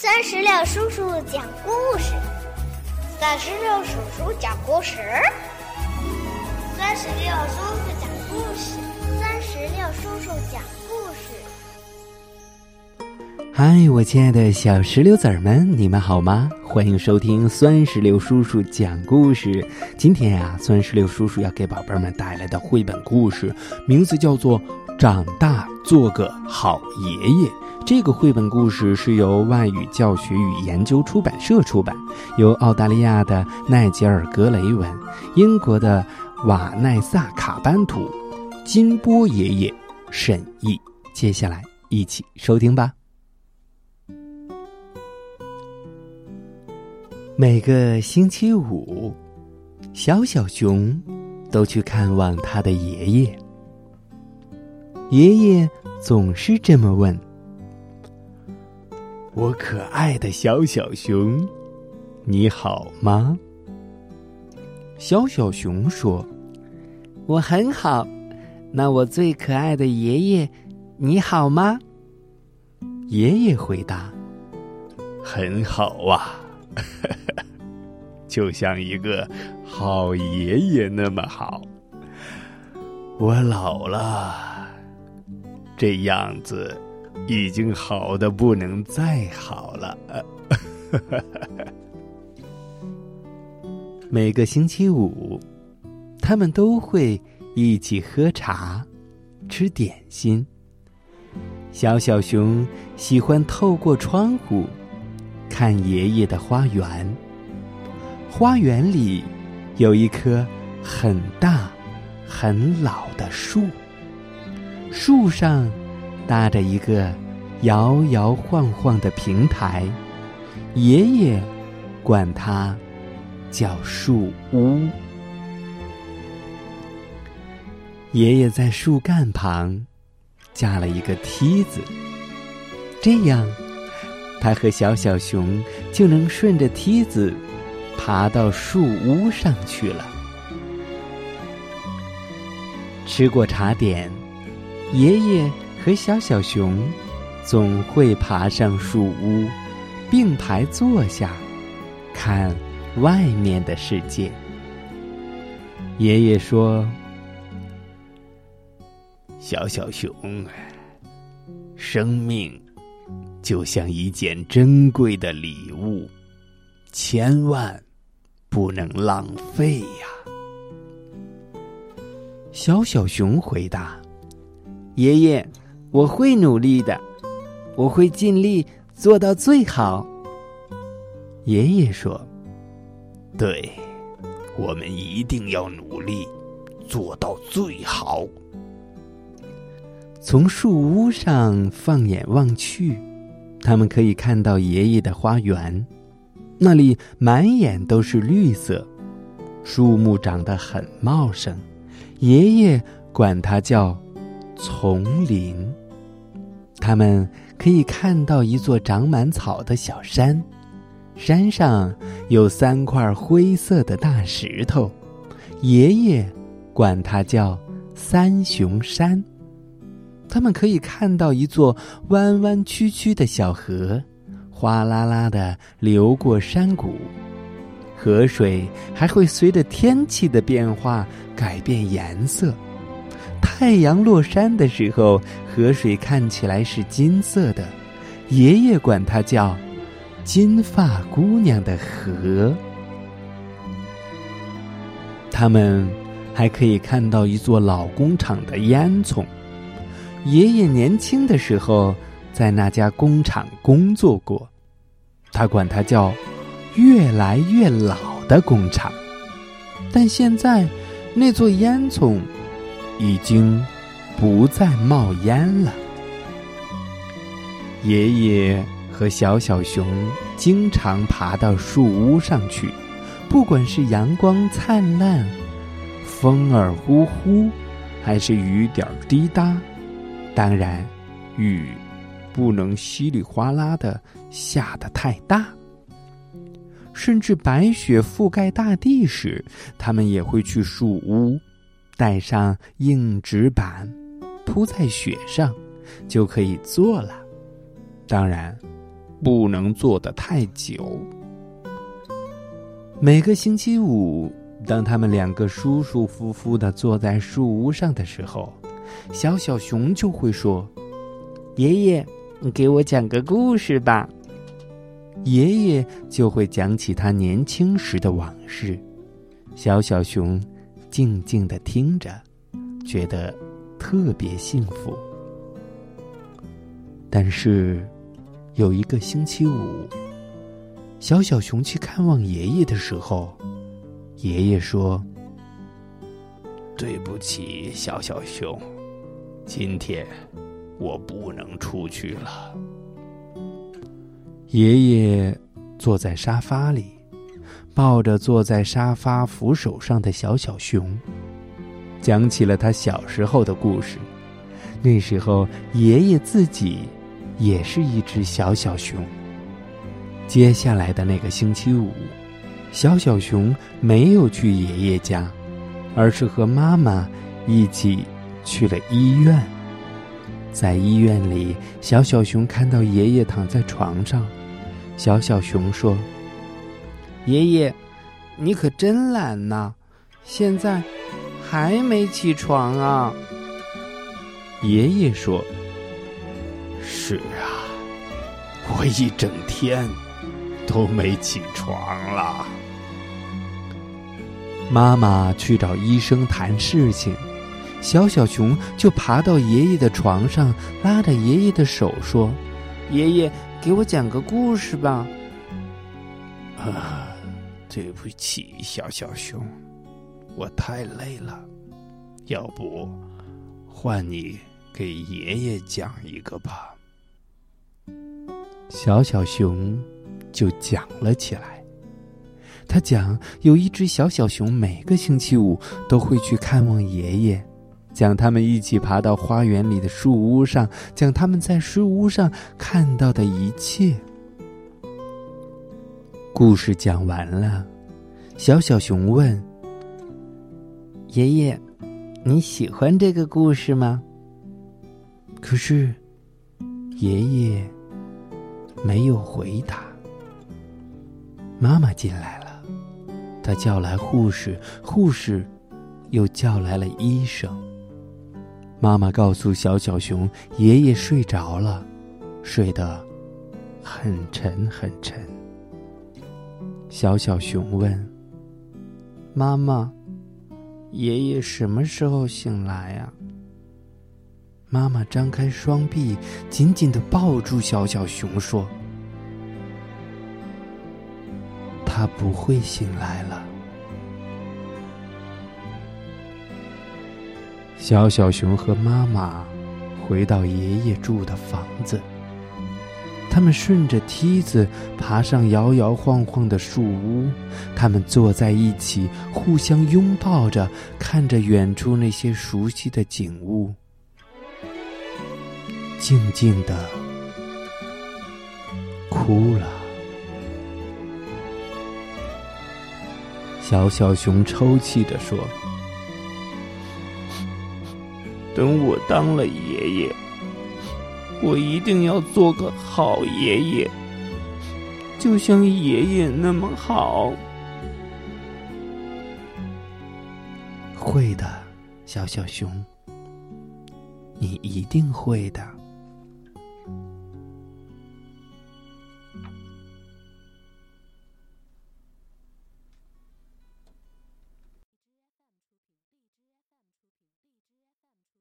三十六叔叔讲故事，三十六叔叔讲故事，三十六叔叔讲故事，三十六叔叔讲故事。嗨，我亲爱的小石榴籽儿们，你们好吗？欢迎收听酸石榴叔叔讲故事。今天呀，酸石榴叔叔要给宝贝们带来的绘本故事，名字叫做《长大做个好爷爷》。这个绘本故事是由外语教学与研究出版社出版，由澳大利亚的奈吉尔·格雷文、英国的瓦奈萨·卡班图、金波爷爷审译。接下来一起收听吧。每个星期五，小小熊都去看望他的爷爷。爷爷总是这么问。我可爱的小小熊，你好吗？小小熊说：“我很好。”那我最可爱的爷爷，你好吗？爷爷回答：“很好啊，就像一个好爷爷那么好。我老了，这样子。”已经好的不能再好了。每个星期五，他们都会一起喝茶、吃点心。小小熊喜欢透过窗户看爷爷的花园。花园里有一棵很大、很老的树，树上。搭着一个摇摇晃晃的平台，爷爷管它叫树屋。爷爷在树干旁架了一个梯子，这样他和小小熊就能顺着梯子爬到树屋上去了。吃过茶点，爷爷。和小小熊总会爬上树屋，并排坐下，看外面的世界。爷爷说：“小小熊，生命就像一件珍贵的礼物，千万不能浪费呀。”小小熊回答：“爷爷。”我会努力的，我会尽力做到最好。爷爷说：“对，我们一定要努力做到最好。”从树屋上放眼望去，他们可以看到爷爷的花园，那里满眼都是绿色，树木长得很茂盛。爷爷管它叫。丛林，他们可以看到一座长满草的小山，山上有三块灰色的大石头，爷爷管它叫三雄山。他们可以看到一座弯弯曲曲的小河，哗啦啦的流过山谷，河水还会随着天气的变化改变颜色。太阳落山的时候，河水看起来是金色的，爷爷管它叫“金发姑娘的河”。他们还可以看到一座老工厂的烟囱，爷爷年轻的时候在那家工厂工作过，他管它叫“越来越老的工厂”。但现在那座烟囱。已经不再冒烟了。爷爷和小小熊经常爬到树屋上去，不管是阳光灿烂、风儿呼呼，还是雨点儿滴答。当然，雨不能稀里哗啦的下得太大。甚至白雪覆盖大地时，他们也会去树屋。带上硬纸板，铺在雪上，就可以做了。当然，不能坐得太久。每个星期五，当他们两个舒舒服服的坐在树屋上的时候，小小熊就会说：“爷爷，你给我讲个故事吧。”爷爷就会讲起他年轻时的往事。小小熊静静的听着，觉得特别幸福。但是，有一个星期五，小小熊去看望爷爷的时候，爷爷说：“对不起，小小熊，今天我不能出去了。”爷爷坐在沙发里，抱着坐在沙发扶手上的小小熊，讲起了他小时候的故事。那时候，爷爷自己。也是一只小小熊。接下来的那个星期五，小小熊没有去爷爷家，而是和妈妈一起去了医院。在医院里，小小熊看到爷爷躺在床上，小小熊说：“爷爷，你可真懒呐，现在还没起床啊。”爷爷说。是啊，我一整天都没起床了。妈妈去找医生谈事情，小小熊就爬到爷爷的床上，拉着爷爷的手说：“爷爷，给我讲个故事吧。”啊，对不起，小小熊，我太累了，要不换你给爷爷讲一个吧。小小熊就讲了起来。他讲，有一只小小熊，每个星期五都会去看望爷爷，讲他们一起爬到花园里的树屋上，讲他们在树屋上看到的一切。故事讲完了，小小熊问：“爷爷，你喜欢这个故事吗？”可是，爷爷。没有回答。妈妈进来了，她叫来护士，护士又叫来了医生。妈妈告诉小小熊，爷爷睡着了，睡得很沉很沉。小小熊问：“妈妈，爷爷什么时候醒来呀？”妈妈张开双臂，紧紧的抱住小小熊，说：“他不会醒来了。”小小熊和妈妈回到爷爷住的房子，他们顺着梯子爬上摇摇晃晃的树屋，他们坐在一起，互相拥抱着，看着远处那些熟悉的景物。静静的哭了。小小熊抽泣着说：“等我当了爷爷，我一定要做个好爷爷，就像爷爷那么好。”会的，小小熊，你一定会的。